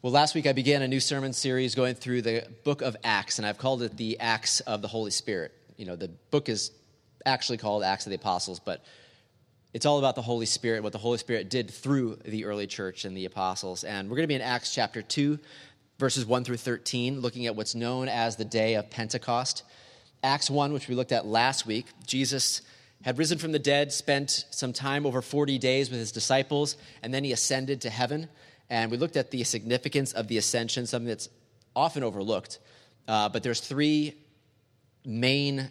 Well, last week I began a new sermon series going through the book of Acts, and I've called it the Acts of the Holy Spirit. You know, the book is actually called Acts of the Apostles, but it's all about the Holy Spirit, what the Holy Spirit did through the early church and the apostles. And we're going to be in Acts chapter 2, verses 1 through 13, looking at what's known as the day of Pentecost. Acts 1, which we looked at last week, Jesus had risen from the dead, spent some time over 40 days with his disciples, and then he ascended to heaven. And we looked at the significance of the ascension, something that's often overlooked. Uh, but there's three main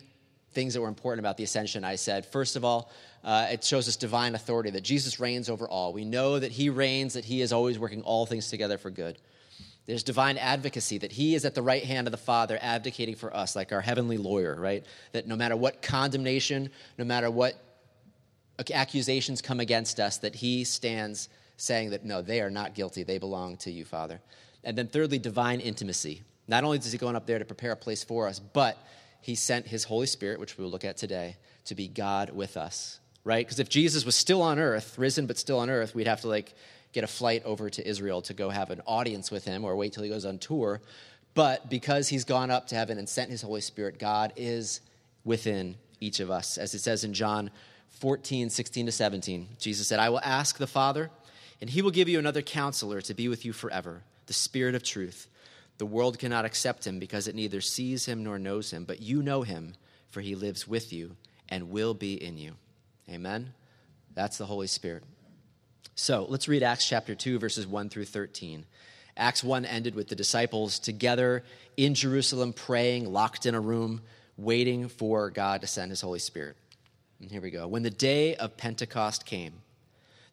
things that were important about the ascension, I said. First of all, uh, it shows us divine authority, that Jesus reigns over all. We know that he reigns, that he is always working all things together for good. There's divine advocacy, that he is at the right hand of the Father advocating for us, like our heavenly lawyer, right? That no matter what condemnation, no matter what accusations come against us, that he stands saying that no, they are not guilty. They belong to you, Father. And then, thirdly, divine intimacy. Not only is he going up there to prepare a place for us, but he sent his Holy Spirit, which we will look at today, to be God with us, right? Because if Jesus was still on earth, risen but still on earth, we'd have to like get a flight over to Israel to go have an audience with him or wait till he goes on tour. But because he's gone up to heaven and sent his Holy Spirit, God is within each of us. As it says in John 14, 16 to 17, Jesus said, I will ask the Father and he will give you another counselor to be with you forever, the Spirit of truth. The world cannot accept him because it neither sees him nor knows him, but you know him, for he lives with you and will be in you. Amen? That's the Holy Spirit. So let's read Acts chapter 2, verses 1 through 13. Acts 1 ended with the disciples together in Jerusalem, praying, locked in a room, waiting for God to send his Holy Spirit. And here we go. When the day of Pentecost came,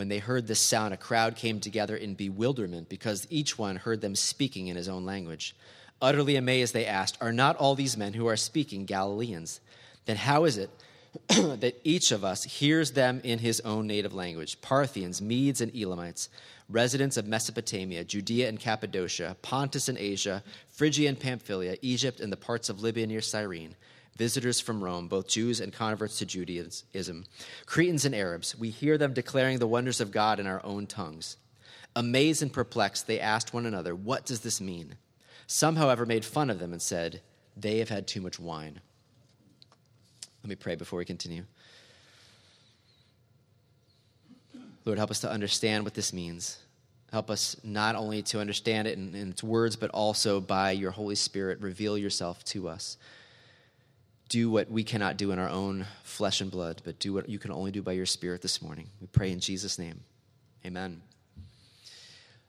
When they heard this sound, a crowd came together in bewilderment because each one heard them speaking in his own language. Utterly amazed, they asked, Are not all these men who are speaking Galileans? Then how is it that each of us hears them in his own native language? Parthians, Medes, and Elamites, residents of Mesopotamia, Judea and Cappadocia, Pontus and Asia, Phrygia and Pamphylia, Egypt, and the parts of Libya near Cyrene visitors from Rome, both Jews and converts to Judaism, Cretans and Arabs, we hear them declaring the wonders of God in our own tongues. Amazed and perplexed, they asked one another, What does this mean? Some, however, made fun of them and said, They have had too much wine. Let me pray before we continue. Lord, help us to understand what this means. Help us not only to understand it in, in its words, but also by your Holy Spirit, reveal yourself to us do what we cannot do in our own flesh and blood, but do what you can only do by your Spirit this morning. We pray in Jesus' name. Amen.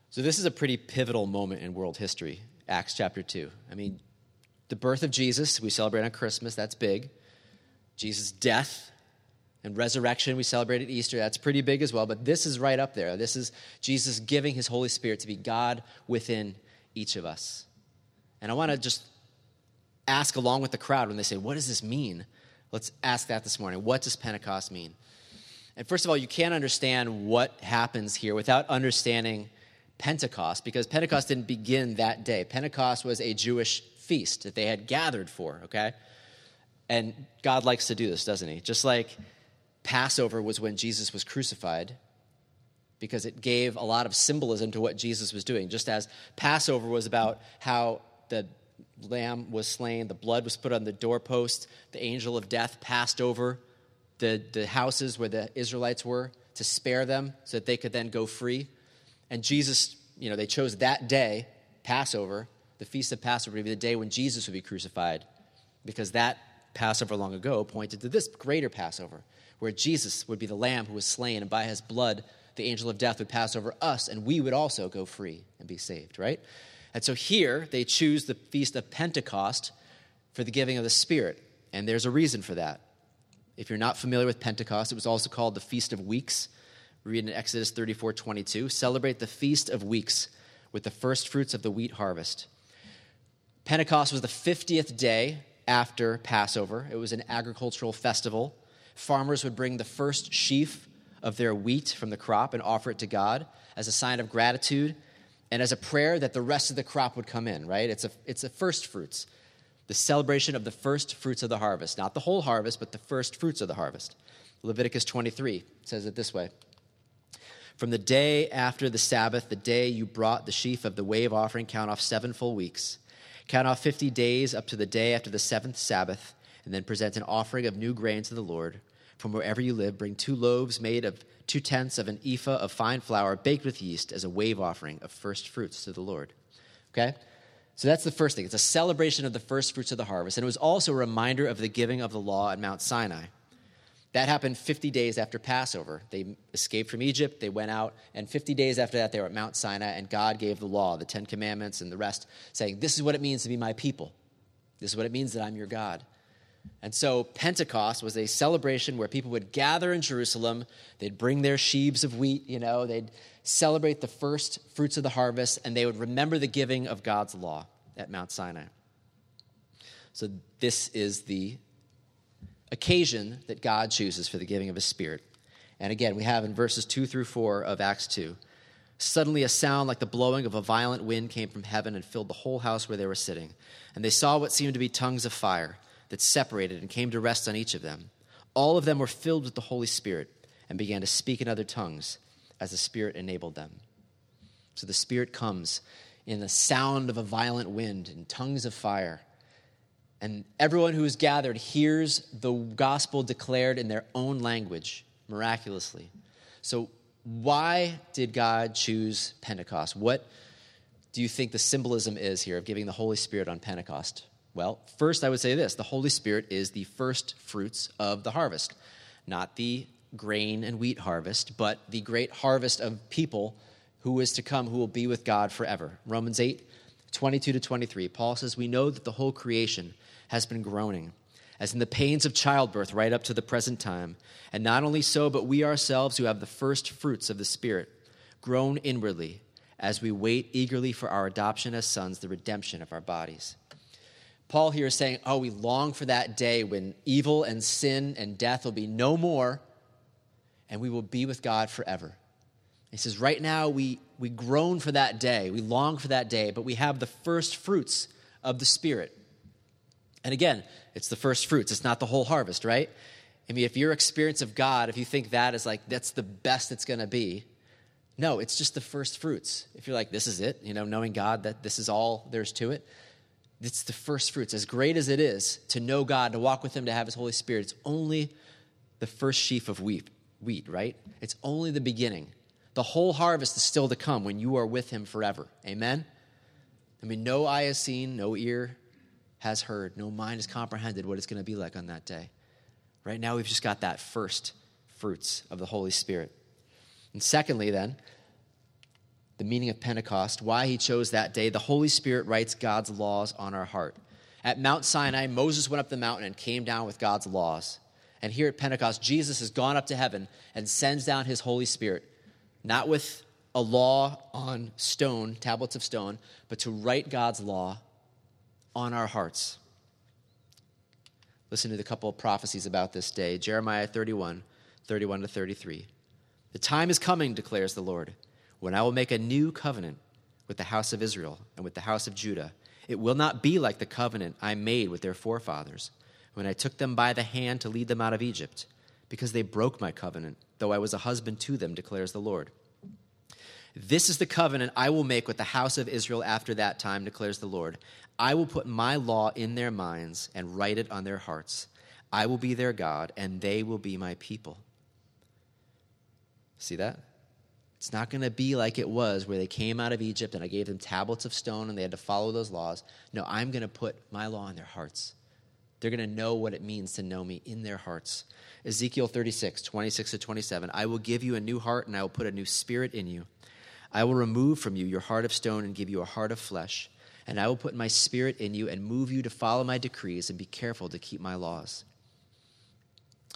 So, this is a pretty pivotal moment in world history, Acts chapter 2. I mean, the birth of Jesus, we celebrate on Christmas, that's big. Jesus' death and resurrection, we celebrate at Easter, that's pretty big as well. But this is right up there. This is Jesus giving his Holy Spirit to be God within each of us. And I want to just ask along with the crowd when they say, What does this mean? Let's ask that this morning. What does Pentecost mean? And first of all, you can't understand what happens here without understanding Pentecost, because Pentecost didn't begin that day. Pentecost was a Jewish feast that they had gathered for, okay? And God likes to do this, doesn't He? Just like Passover was when Jesus was crucified, because it gave a lot of symbolism to what Jesus was doing, just as Passover was about how the lamb was slain, the blood was put on the doorpost, the angel of death passed over the, the houses where the Israelites were to spare them so that they could then go free. And Jesus, you know, they chose that day, Passover, the feast of Passover, to be the day when Jesus would be crucified, because that Passover long ago pointed to this greater Passover, where Jesus would be the lamb who was slain, and by his blood, the angel of death would pass over us, and we would also go free and be saved, right? And so here they choose the feast of Pentecost for the giving of the Spirit. And there's a reason for that. If you're not familiar with Pentecost, it was also called the Feast of Weeks. Read in Exodus 34 22. Celebrate the Feast of Weeks with the first fruits of the wheat harvest. Pentecost was the 50th day after Passover. It was an agricultural festival. Farmers would bring the first sheaf of their wheat from the crop and offer it to God as a sign of gratitude and as a prayer that the rest of the crop would come in, right? It's a, it's a first fruits, the celebration of the first fruits of the harvest. Not the whole harvest, but the first fruits of the harvest. Leviticus 23 says it this way From the day after the Sabbath, the day you brought the sheaf of the wave offering, count off seven full weeks. Count off 50 days up to the day after the seventh Sabbath, and then present an offering of new grain to the Lord. From wherever you live, bring two loaves made of two tenths of an ephah of fine flour baked with yeast as a wave offering of first fruits to the Lord. Okay? So that's the first thing. It's a celebration of the first fruits of the harvest. And it was also a reminder of the giving of the law at Mount Sinai. That happened 50 days after Passover. They escaped from Egypt, they went out, and 50 days after that, they were at Mount Sinai, and God gave the law, the Ten Commandments, and the rest, saying, This is what it means to be my people. This is what it means that I'm your God. And so Pentecost was a celebration where people would gather in Jerusalem. They'd bring their sheaves of wheat, you know, they'd celebrate the first fruits of the harvest, and they would remember the giving of God's law at Mount Sinai. So this is the occasion that God chooses for the giving of his spirit. And again, we have in verses 2 through 4 of Acts 2 suddenly a sound like the blowing of a violent wind came from heaven and filled the whole house where they were sitting. And they saw what seemed to be tongues of fire that separated and came to rest on each of them. All of them were filled with the Holy Spirit and began to speak in other tongues as the Spirit enabled them. So the Spirit comes in the sound of a violent wind and tongues of fire. And everyone who is gathered hears the gospel declared in their own language miraculously. So, why did God choose Pentecost? What do you think the symbolism is here of giving the Holy Spirit on Pentecost? Well, first, I would say this the Holy Spirit is the first fruits of the harvest, not the grain and wheat harvest, but the great harvest of people who is to come, who will be with God forever. Romans 8, 22 to 23. Paul says, We know that the whole creation has been groaning, as in the pains of childbirth, right up to the present time. And not only so, but we ourselves who have the first fruits of the Spirit groan inwardly as we wait eagerly for our adoption as sons, the redemption of our bodies. Paul here is saying, Oh, we long for that day when evil and sin and death will be no more and we will be with God forever. He says, Right now we, we groan for that day, we long for that day, but we have the first fruits of the Spirit. And again, it's the first fruits, it's not the whole harvest, right? I mean, if your experience of God, if you think that is like, that's the best it's gonna be, no, it's just the first fruits. If you're like, this is it, you know, knowing God, that this is all there's to it, it's the first fruits. As great as it is to know God, to walk with Him, to have His Holy Spirit, it's only the first sheaf of wheat, wheat, right? It's only the beginning. The whole harvest is still to come when you are with Him forever. Amen? I mean, no eye has seen, no ear has heard, no mind has comprehended what it's going to be like on that day. Right now, we've just got that first fruits of the Holy Spirit. And secondly, then, the meaning of Pentecost, why he chose that day. The Holy Spirit writes God's laws on our heart. At Mount Sinai, Moses went up the mountain and came down with God's laws. And here at Pentecost, Jesus has gone up to heaven and sends down his Holy Spirit, not with a law on stone, tablets of stone, but to write God's law on our hearts. Listen to the couple of prophecies about this day Jeremiah 31, 31 to 33. The time is coming, declares the Lord when I will make a new covenant with the house of Israel and with the house of Judah. It will not be like the covenant I made with their forefathers when I took them by the hand to lead them out of Egypt, because they broke my covenant, though I was a husband to them, declares the Lord. This is the covenant I will make with the house of Israel after that time, declares the Lord. I will put my law in their minds and write it on their hearts. I will be their God, and they will be my people. See that? It's not going to be like it was where they came out of Egypt and I gave them tablets of stone and they had to follow those laws. No, I'm going to put my law in their hearts. They're going to know what it means to know me in their hearts. Ezekiel 36, 26 to 27. I will give you a new heart and I will put a new spirit in you. I will remove from you your heart of stone and give you a heart of flesh. And I will put my spirit in you and move you to follow my decrees and be careful to keep my laws.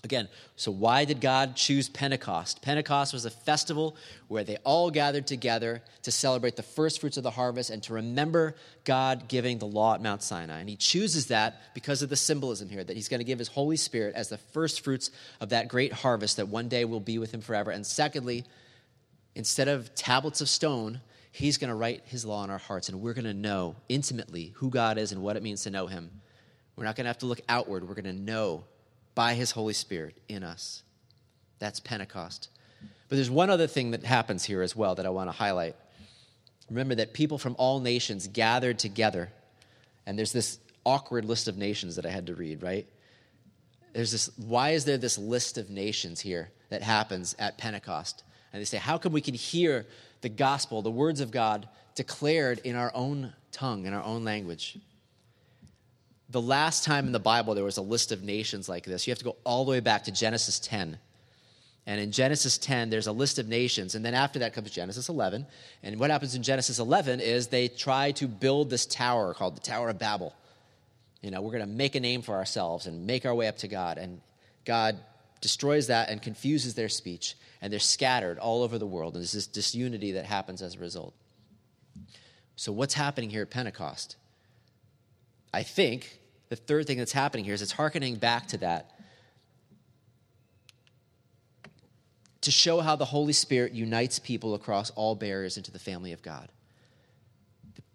Again, so why did God choose Pentecost? Pentecost was a festival where they all gathered together to celebrate the first fruits of the harvest and to remember God giving the law at Mount Sinai. And he chooses that because of the symbolism here, that he's going to give his Holy Spirit as the first fruits of that great harvest that one day will be with him forever. And secondly, instead of tablets of stone, he's going to write his law in our hearts, and we're going to know intimately who God is and what it means to know him. We're not going to have to look outward, we're going to know by his Holy Spirit in us. That's Pentecost. But there's one other thing that happens here as well that I want to highlight. Remember that people from all nations gathered together, and there's this awkward list of nations that I had to read, right? There's this, why is there this list of nations here that happens at Pentecost? And they say, how come we can hear the gospel, the words of God, declared in our own tongue, in our own language? The last time in the Bible there was a list of nations like this, you have to go all the way back to Genesis 10. And in Genesis 10, there's a list of nations. And then after that comes Genesis 11. And what happens in Genesis 11 is they try to build this tower called the Tower of Babel. You know, we're going to make a name for ourselves and make our way up to God. And God destroys that and confuses their speech. And they're scattered all over the world. And there's this disunity that happens as a result. So, what's happening here at Pentecost? I think the third thing that's happening here is it's hearkening back to that to show how the Holy Spirit unites people across all barriers into the family of God.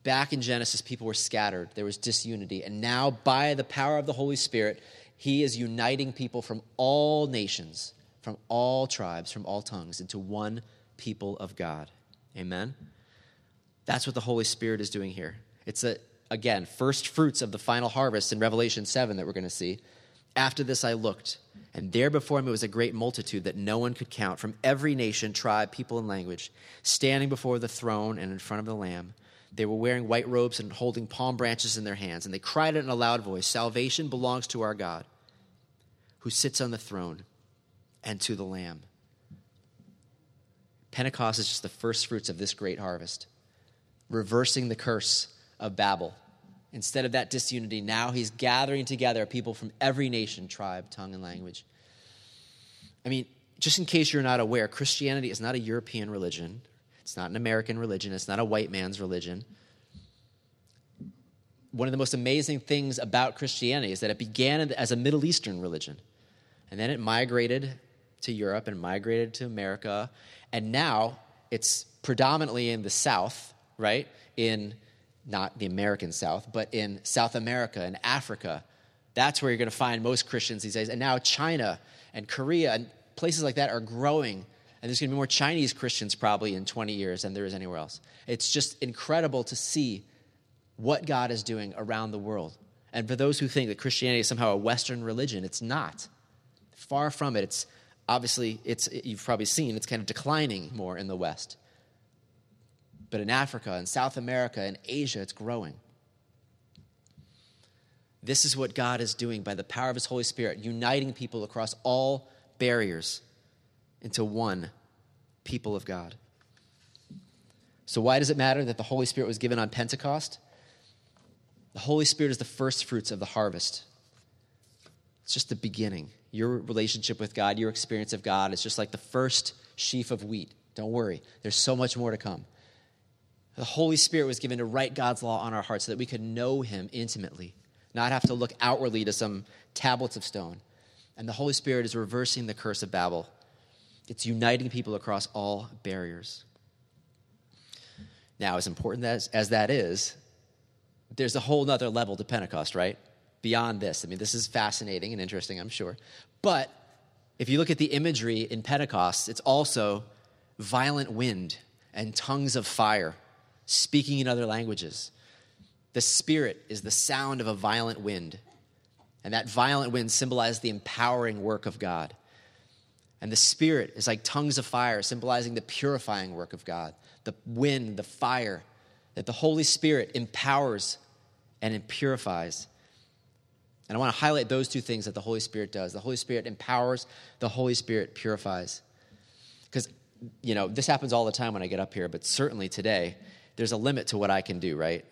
Back in Genesis, people were scattered, there was disunity. And now, by the power of the Holy Spirit, He is uniting people from all nations, from all tribes, from all tongues into one people of God. Amen? That's what the Holy Spirit is doing here. It's a again, first fruits of the final harvest in Revelation 7 that we're going to see. After this I looked, and there before me was a great multitude that no one could count from every nation, tribe, people, and language, standing before the throne and in front of the Lamb. They were wearing white robes and holding palm branches in their hands, and they cried out in a loud voice Salvation belongs to our God, who sits on the throne, and to the Lamb. Pentecost is just the first fruits of this great harvest, reversing the curse of Babel. Instead of that disunity, now he's gathering together people from every nation, tribe, tongue, and language. I mean, just in case you're not aware, Christianity is not a European religion. It's not an American religion. It's not a white man's religion. One of the most amazing things about Christianity is that it began as a Middle Eastern religion. And then it migrated to Europe and migrated to America. And now it's predominantly in the South, right? In not the American South, but in South America and Africa. That's where you're going to find most Christians these days. And now China and Korea and places like that are growing. And there's going to be more Chinese Christians probably in 20 years than there is anywhere else. It's just incredible to see what God is doing around the world. And for those who think that Christianity is somehow a Western religion, it's not. Far from it. It's obviously, it's, you've probably seen, it's kind of declining more in the West but in Africa and South America and Asia, it's growing. This is what God is doing by the power of His Holy Spirit, uniting people across all barriers into one people of God. So, why does it matter that the Holy Spirit was given on Pentecost? The Holy Spirit is the first fruits of the harvest. It's just the beginning. Your relationship with God, your experience of God is just like the first sheaf of wheat. Don't worry, there's so much more to come. The Holy Spirit was given to write God's law on our hearts so that we could know Him intimately, not have to look outwardly to some tablets of stone. And the Holy Spirit is reversing the curse of Babel, it's uniting people across all barriers. Now, as important as, as that is, there's a whole nother level to Pentecost, right? Beyond this. I mean, this is fascinating and interesting, I'm sure. But if you look at the imagery in Pentecost, it's also violent wind and tongues of fire speaking in other languages. The Spirit is the sound of a violent wind, and that violent wind symbolizes the empowering work of God. And the Spirit is like tongues of fire, symbolizing the purifying work of God. The wind, the fire, that the Holy Spirit empowers and purifies. And I want to highlight those two things that the Holy Spirit does. The Holy Spirit empowers, the Holy Spirit purifies. Because, you know, this happens all the time when I get up here, but certainly today, there's a limit to what I can do, right?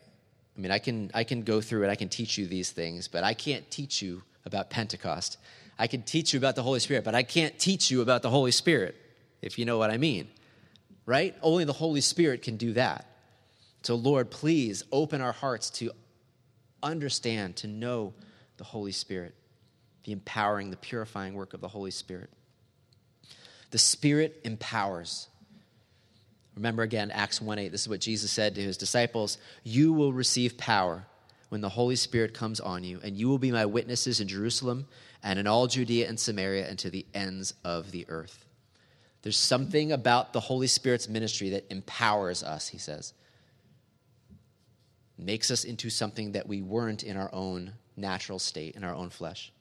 I mean, I can, I can go through it, I can teach you these things, but I can't teach you about Pentecost. I can teach you about the Holy Spirit, but I can't teach you about the Holy Spirit, if you know what I mean. Right? Only the Holy Spirit can do that. So, Lord, please open our hearts to understand, to know the Holy Spirit, the empowering, the purifying work of the Holy Spirit. The Spirit empowers. Remember again, Acts 1 8, this is what Jesus said to his disciples You will receive power when the Holy Spirit comes on you, and you will be my witnesses in Jerusalem and in all Judea and Samaria and to the ends of the earth. There's something about the Holy Spirit's ministry that empowers us, he says. Makes us into something that we weren't in our own natural state, in our own flesh.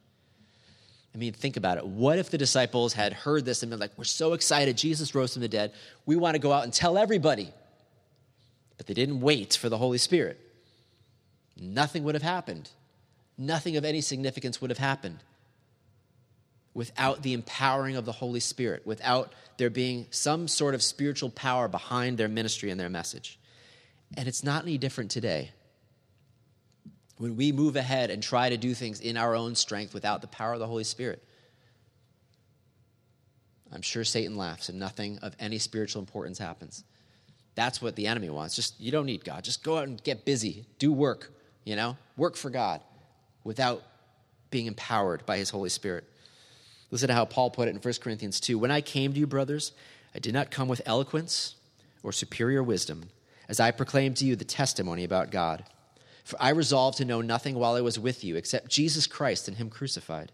I mean, think about it. What if the disciples had heard this and been like, We're so excited, Jesus rose from the dead. We want to go out and tell everybody. But they didn't wait for the Holy Spirit. Nothing would have happened. Nothing of any significance would have happened without the empowering of the Holy Spirit, without there being some sort of spiritual power behind their ministry and their message. And it's not any different today when we move ahead and try to do things in our own strength without the power of the Holy Spirit. I'm sure Satan laughs and nothing of any spiritual importance happens. That's what the enemy wants. Just, you don't need God. Just go out and get busy, do work, you know, work for God without being empowered by his Holy Spirit. Listen to how Paul put it in 1 Corinthians 2 When I came to you, brothers, I did not come with eloquence or superior wisdom, as I proclaimed to you the testimony about God. For I resolved to know nothing while I was with you except Jesus Christ and Him crucified.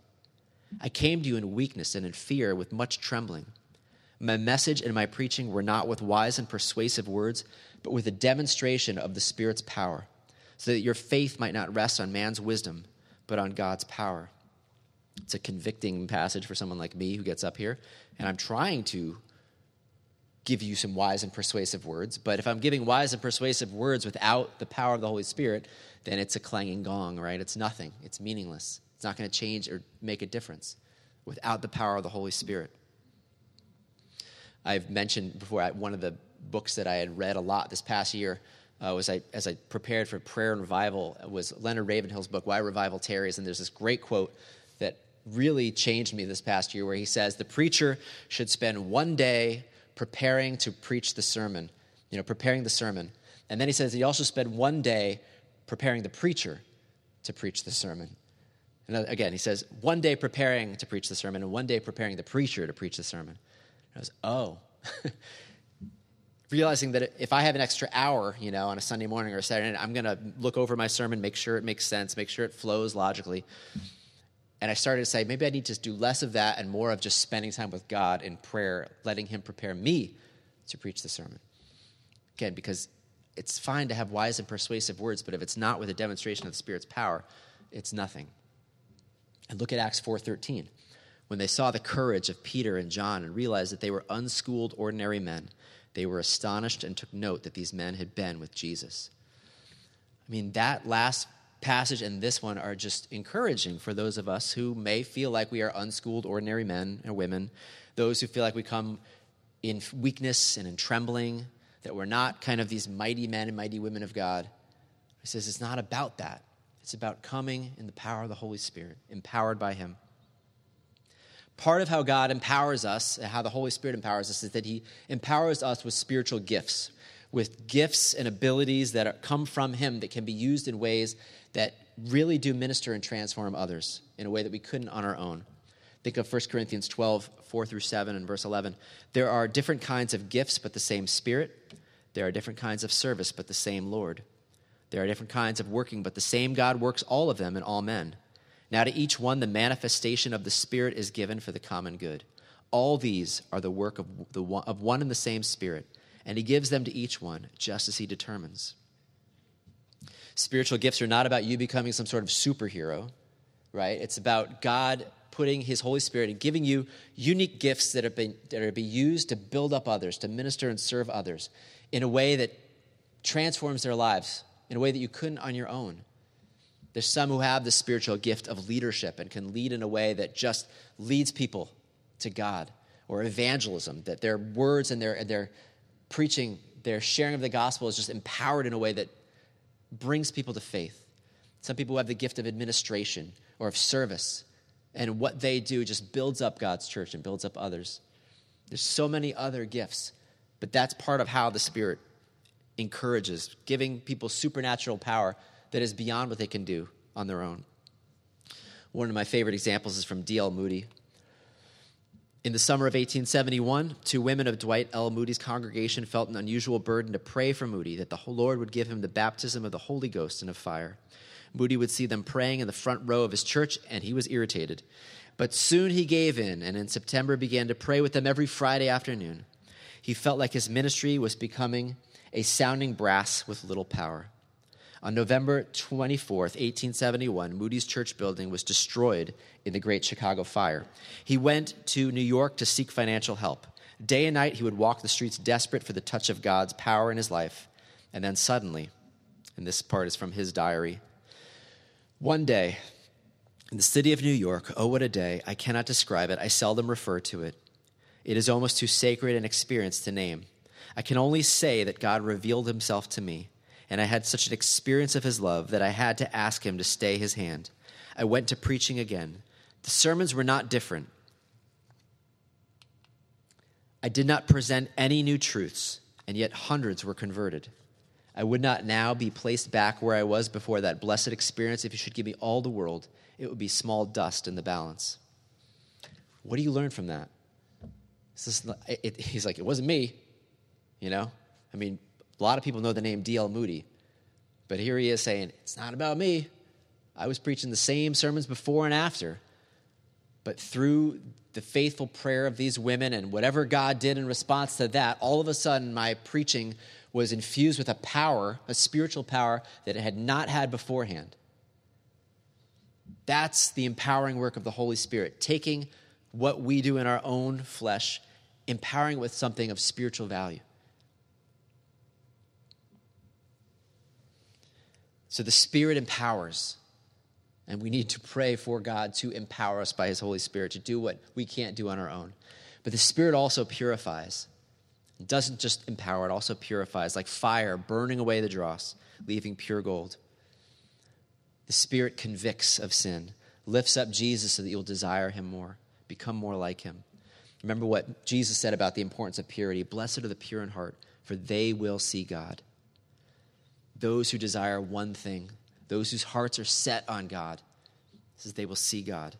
I came to you in weakness and in fear with much trembling. My message and my preaching were not with wise and persuasive words, but with a demonstration of the Spirit's power, so that your faith might not rest on man's wisdom, but on God's power. It's a convicting passage for someone like me who gets up here, and I'm trying to give you some wise and persuasive words. But if I'm giving wise and persuasive words without the power of the Holy Spirit, then it's a clanging gong, right? It's nothing, it's meaningless. It's not going to change or make a difference without the power of the Holy Spirit. I've mentioned before one of the books that I had read a lot this past year uh, was I, as I prepared for prayer and revival was Leonard Ravenhill's book, Why Revival Tarries. And there's this great quote that really changed me this past year where he says, The preacher should spend one day preparing to preach the sermon, you know, preparing the sermon. And then he says he also spent one day preparing the preacher to preach the sermon. And uh, again, he says one day preparing to preach the sermon and one day preparing the preacher to preach the sermon. And I was, oh. Realizing that if I have an extra hour, you know, on a Sunday morning or a Saturday night, I'm going to look over my sermon, make sure it makes sense, make sure it flows logically. And I started to say, maybe I need to do less of that and more of just spending time with God in prayer, letting Him prepare me to preach the sermon. Again, because it's fine to have wise and persuasive words, but if it's not with a demonstration of the Spirit's power, it's nothing. And look at Acts 4:13. When they saw the courage of Peter and John and realized that they were unschooled ordinary men, they were astonished and took note that these men had been with Jesus. I mean, that last passage and this one are just encouraging for those of us who may feel like we are unschooled, ordinary men or women, those who feel like we come in weakness and in trembling, that we're not kind of these mighty men and mighty women of God. He says it's not about that. It's about coming in the power of the Holy Spirit, empowered by Him. Part of how God empowers us, how the Holy Spirit empowers us, is that He empowers us with spiritual gifts, with gifts and abilities that are, come from Him that can be used in ways that really do minister and transform others in a way that we couldn't on our own. Think of 1 Corinthians 12, 4 through 7, and verse 11. There are different kinds of gifts, but the same Spirit. There are different kinds of service, but the same Lord. There are different kinds of working, but the same God works all of them in all men. Now, to each one, the manifestation of the Spirit is given for the common good. All these are the work of, the one, of one and the same Spirit, and He gives them to each one just as He determines. Spiritual gifts are not about you becoming some sort of superhero, right? It's about God putting His Holy Spirit and giving you unique gifts that are, been, that are to be used to build up others, to minister and serve others in a way that transforms their lives, in a way that you couldn't on your own. There's some who have the spiritual gift of leadership and can lead in a way that just leads people to God, or evangelism, that their words and their, and their preaching, their sharing of the gospel is just empowered in a way that brings people to faith. Some people have the gift of administration or of service. And what they do just builds up God's church and builds up others. There's so many other gifts, but that's part of how the Spirit encourages, giving people supernatural power that is beyond what they can do on their own. One of my favorite examples is from D.L. Moody. In the summer of 1871, two women of Dwight L. Moody's congregation felt an unusual burden to pray for Moody that the Lord would give him the baptism of the Holy Ghost and of fire. Moody would see them praying in the front row of his church, and he was irritated. But soon he gave in, and in September began to pray with them every Friday afternoon. He felt like his ministry was becoming a sounding brass with little power. On November 24th, 1871, Moody's church building was destroyed in the Great Chicago Fire. He went to New York to seek financial help. Day and night, he would walk the streets desperate for the touch of God's power in his life. And then suddenly, and this part is from his diary, one day, in the city of New York, oh, what a day, I cannot describe it. I seldom refer to it. It is almost too sacred an experience to name. I can only say that God revealed himself to me, and I had such an experience of his love that I had to ask him to stay his hand. I went to preaching again. The sermons were not different. I did not present any new truths, and yet hundreds were converted. I would not now be placed back where I was before that blessed experience. If you should give me all the world, it would be small dust in the balance. What do you learn from that? It, it, he's like, it wasn't me. You know? I mean, a lot of people know the name D.L. Moody, but here he is saying, it's not about me. I was preaching the same sermons before and after. But through the faithful prayer of these women and whatever God did in response to that, all of a sudden my preaching was infused with a power, a spiritual power that it had not had beforehand. That's the empowering work of the Holy Spirit, taking what we do in our own flesh, empowering with something of spiritual value. So the Spirit empowers, and we need to pray for God to empower us by His Holy Spirit to do what we can't do on our own. But the Spirit also purifies. It doesn't just empower, it also purifies, like fire burning away the dross, leaving pure gold. The Spirit convicts of sin, lifts up Jesus so that you'll desire him more, become more like him. Remember what Jesus said about the importance of purity Blessed are the pure in heart, for they will see God. Those who desire one thing, those whose hearts are set on God, says they will see God.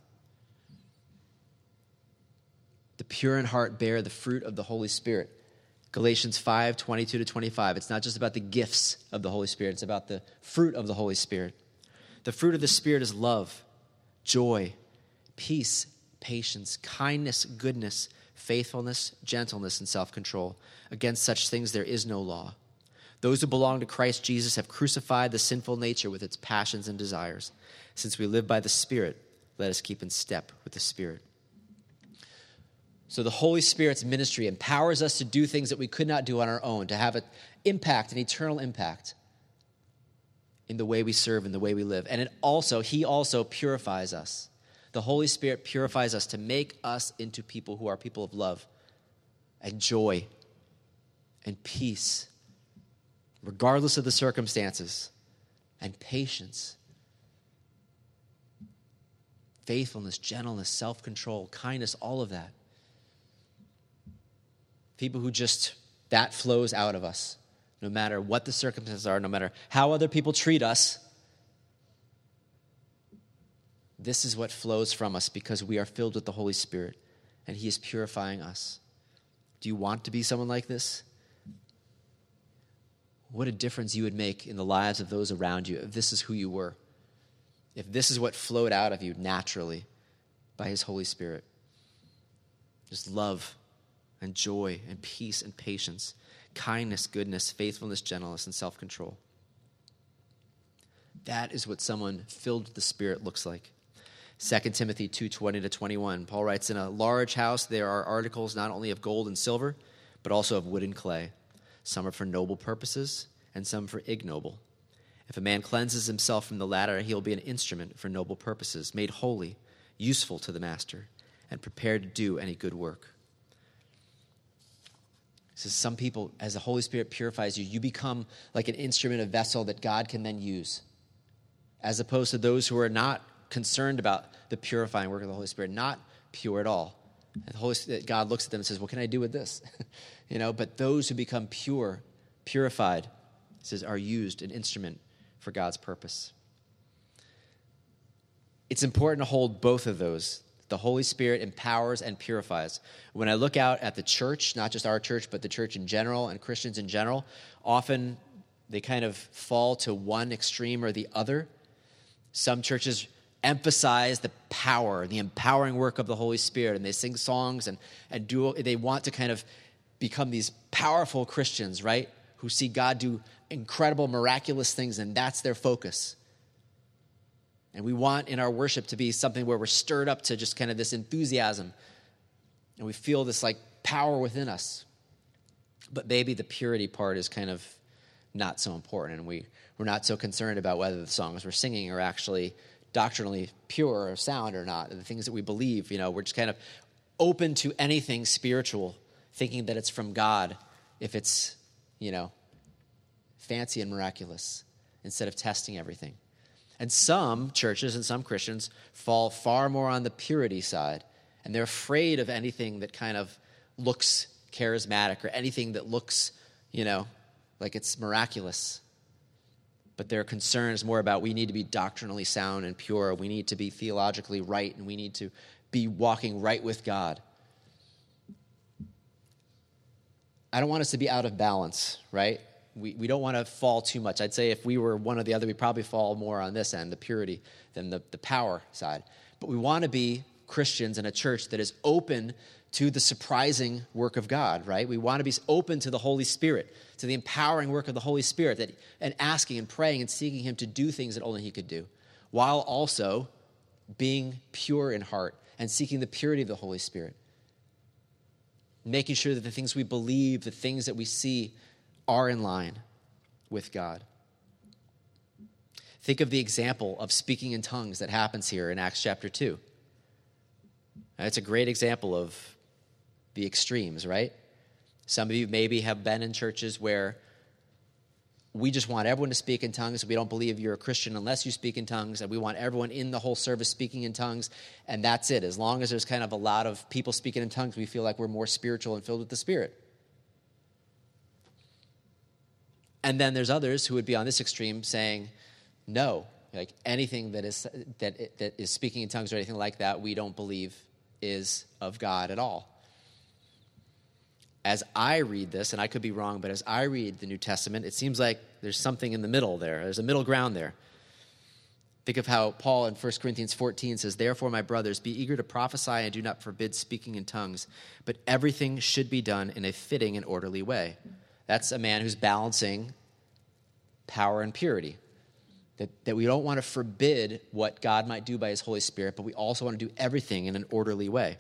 The pure in heart bear the fruit of the Holy Spirit. Galatians 5 22 to 25. It's not just about the gifts of the Holy Spirit, it's about the fruit of the Holy Spirit. The fruit of the Spirit is love, joy, peace, patience, kindness, goodness, faithfulness, gentleness, and self control. Against such things there is no law. Those who belong to Christ Jesus have crucified the sinful nature with its passions and desires. Since we live by the Spirit, let us keep in step with the Spirit. So the Holy Spirit's ministry empowers us to do things that we could not do on our own, to have an impact, an eternal impact in the way we serve and the way we live. And it also, He also purifies us. The Holy Spirit purifies us to make us into people who are people of love and joy and peace, regardless of the circumstances, and patience, faithfulness, gentleness, self control, kindness, all of that. People who just, that flows out of us, no matter what the circumstances are, no matter how other people treat us. This is what flows from us because we are filled with the Holy Spirit and He is purifying us. Do you want to be someone like this? What a difference you would make in the lives of those around you if this is who you were. If this is what flowed out of you naturally by His Holy Spirit. Just love and joy and peace and patience, kindness, goodness, faithfulness, gentleness, and self control. That is what someone filled with the Spirit looks like. 2 Timothy 2:20 to 21. Paul writes in a large house there are articles not only of gold and silver but also of wood and clay. Some are for noble purposes and some for ignoble. If a man cleanses himself from the latter, he will be an instrument for noble purposes, made holy, useful to the master, and prepared to do any good work. He says, Some people, as the Holy Spirit purifies you, you become like an instrument, a vessel that God can then use as opposed to those who are not concerned about the purifying work of the Holy Spirit, not pure at all. The Holy God looks at them and says, What can I do with this? you know, but those who become pure, purified, says, are used an instrument for God's purpose. It's important to hold both of those. The Holy Spirit empowers and purifies. When I look out at the church, not just our church, but the church in general and Christians in general, often they kind of fall to one extreme or the other. Some churches emphasize the power, the empowering work of the Holy Spirit, and they sing songs and, and do, they want to kind of become these powerful Christians, right? Who see God do incredible, miraculous things, and that's their focus. And we want in our worship to be something where we're stirred up to just kind of this enthusiasm and we feel this like power within us. But maybe the purity part is kind of not so important, and we, we're not so concerned about whether the songs we're singing are actually doctrinally pure or sound or not, the things that we believe. You know, we're just kind of open to anything spiritual, thinking that it's from God if it's, you know, fancy and miraculous, instead of testing everything. And some churches and some Christians fall far more on the purity side, and they're afraid of anything that kind of looks charismatic or anything that looks, you know, like it's miraculous. But their concern is more about we need to be doctrinally sound and pure, we need to be theologically right, and we need to be walking right with God. I don't want us to be out of balance, right? we, we don't want to fall too much. I'd say if we were one or the other, we'd probably fall more on this end, the purity, than the, the power side. But we want to be Christians in a church that is open to the surprising work of God, right? We want to be open to the Holy Spirit, to the empowering work of the Holy Spirit, that, and asking and praying and seeking Him to do things that only He could do, while also being pure in heart and seeking the purity of the Holy Spirit. Making sure that the things we believe, the things that we see, are in line with God. Think of the example of speaking in tongues that happens here in Acts chapter 2. It's a great example of the extremes, right? Some of you maybe have been in churches where we just want everyone to speak in tongues. We don't believe you're a Christian unless you speak in tongues, and we want everyone in the whole service speaking in tongues, and that's it. As long as there's kind of a lot of people speaking in tongues, we feel like we're more spiritual and filled with the Spirit. And then there's others who would be on this extreme saying, no, like anything that is, that, that is speaking in tongues or anything like that, we don't believe is of God at all. As I read this, and I could be wrong, but as I read the New Testament, it seems like there's something in the middle there. There's a middle ground there. Think of how Paul in 1 Corinthians 14 says, Therefore, my brothers, be eager to prophesy and do not forbid speaking in tongues, but everything should be done in a fitting and orderly way. That's a man who's balancing power and purity. That, that we don't want to forbid what God might do by his Holy Spirit, but we also want to do everything in an orderly way.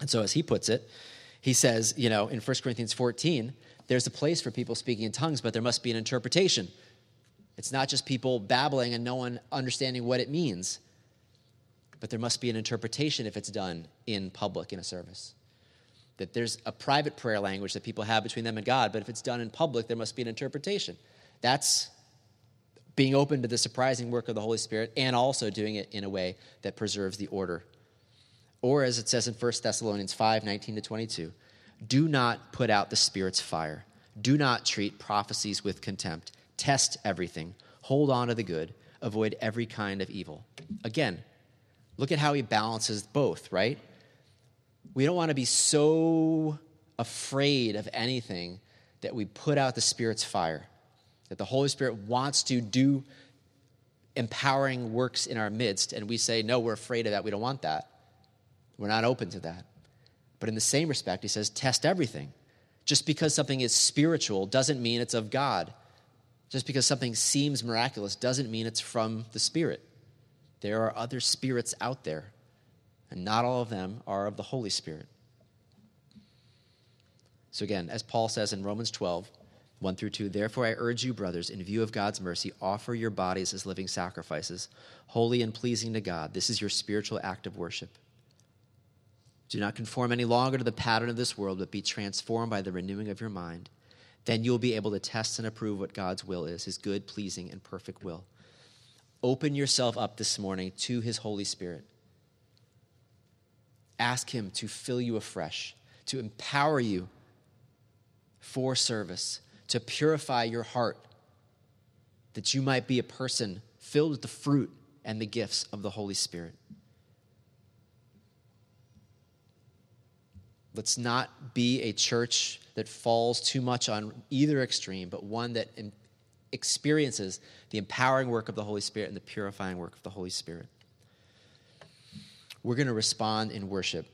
And so, as he puts it, he says, you know, in 1 Corinthians 14, there's a place for people speaking in tongues, but there must be an interpretation. It's not just people babbling and no one understanding what it means, but there must be an interpretation if it's done in public in a service that there's a private prayer language that people have between them and God, but if it's done in public, there must be an interpretation. That's being open to the surprising work of the Holy Spirit and also doing it in a way that preserves the order. Or as it says in 1 Thessalonians 5 19 to 22, do not put out the Spirit's fire. Do not treat prophecies with contempt. Test everything. Hold on to the good. Avoid every kind of evil. Again, look at how he balances both, right? We don't want to be so afraid of anything that we put out the Spirit's fire, that the Holy Spirit wants to do empowering works in our midst, and we say, No, we're afraid of that. We don't want that. We're not open to that. But in the same respect, he says, Test everything. Just because something is spiritual doesn't mean it's of God. Just because something seems miraculous doesn't mean it's from the Spirit. There are other spirits out there and not all of them are of the Holy Spirit. So, again, as Paul says in Romans 12, 1 through 2, therefore I urge you, brothers, in view of God's mercy, offer your bodies as living sacrifices, holy and pleasing to God. This is your spiritual act of worship. Do not conform any longer to the pattern of this world, but be transformed by the renewing of your mind. Then you will be able to test and approve what God's will is, his good, pleasing, and perfect will. open yourself up this morning to His Holy Spirit. Ask Him to fill you afresh, to empower you for service, to purify your heart, that you might be a person filled with the fruit and the gifts of the Holy Spirit. Let's not be a church that falls too much on either extreme, but one that experiences the empowering work of the Holy Spirit and the purifying work of the Holy Spirit. We're going to respond in worship.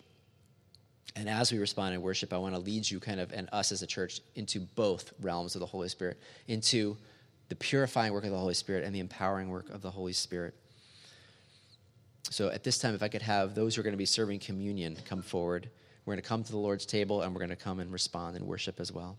And as we respond in worship, I want to lead you kind of, and us as a church, into both realms of the Holy Spirit, into the purifying work of the Holy Spirit and the empowering work of the Holy Spirit. So at this time, if I could have those who are going to be serving communion come forward. We're going to come to the Lord's table and we're going to come and respond and worship as well.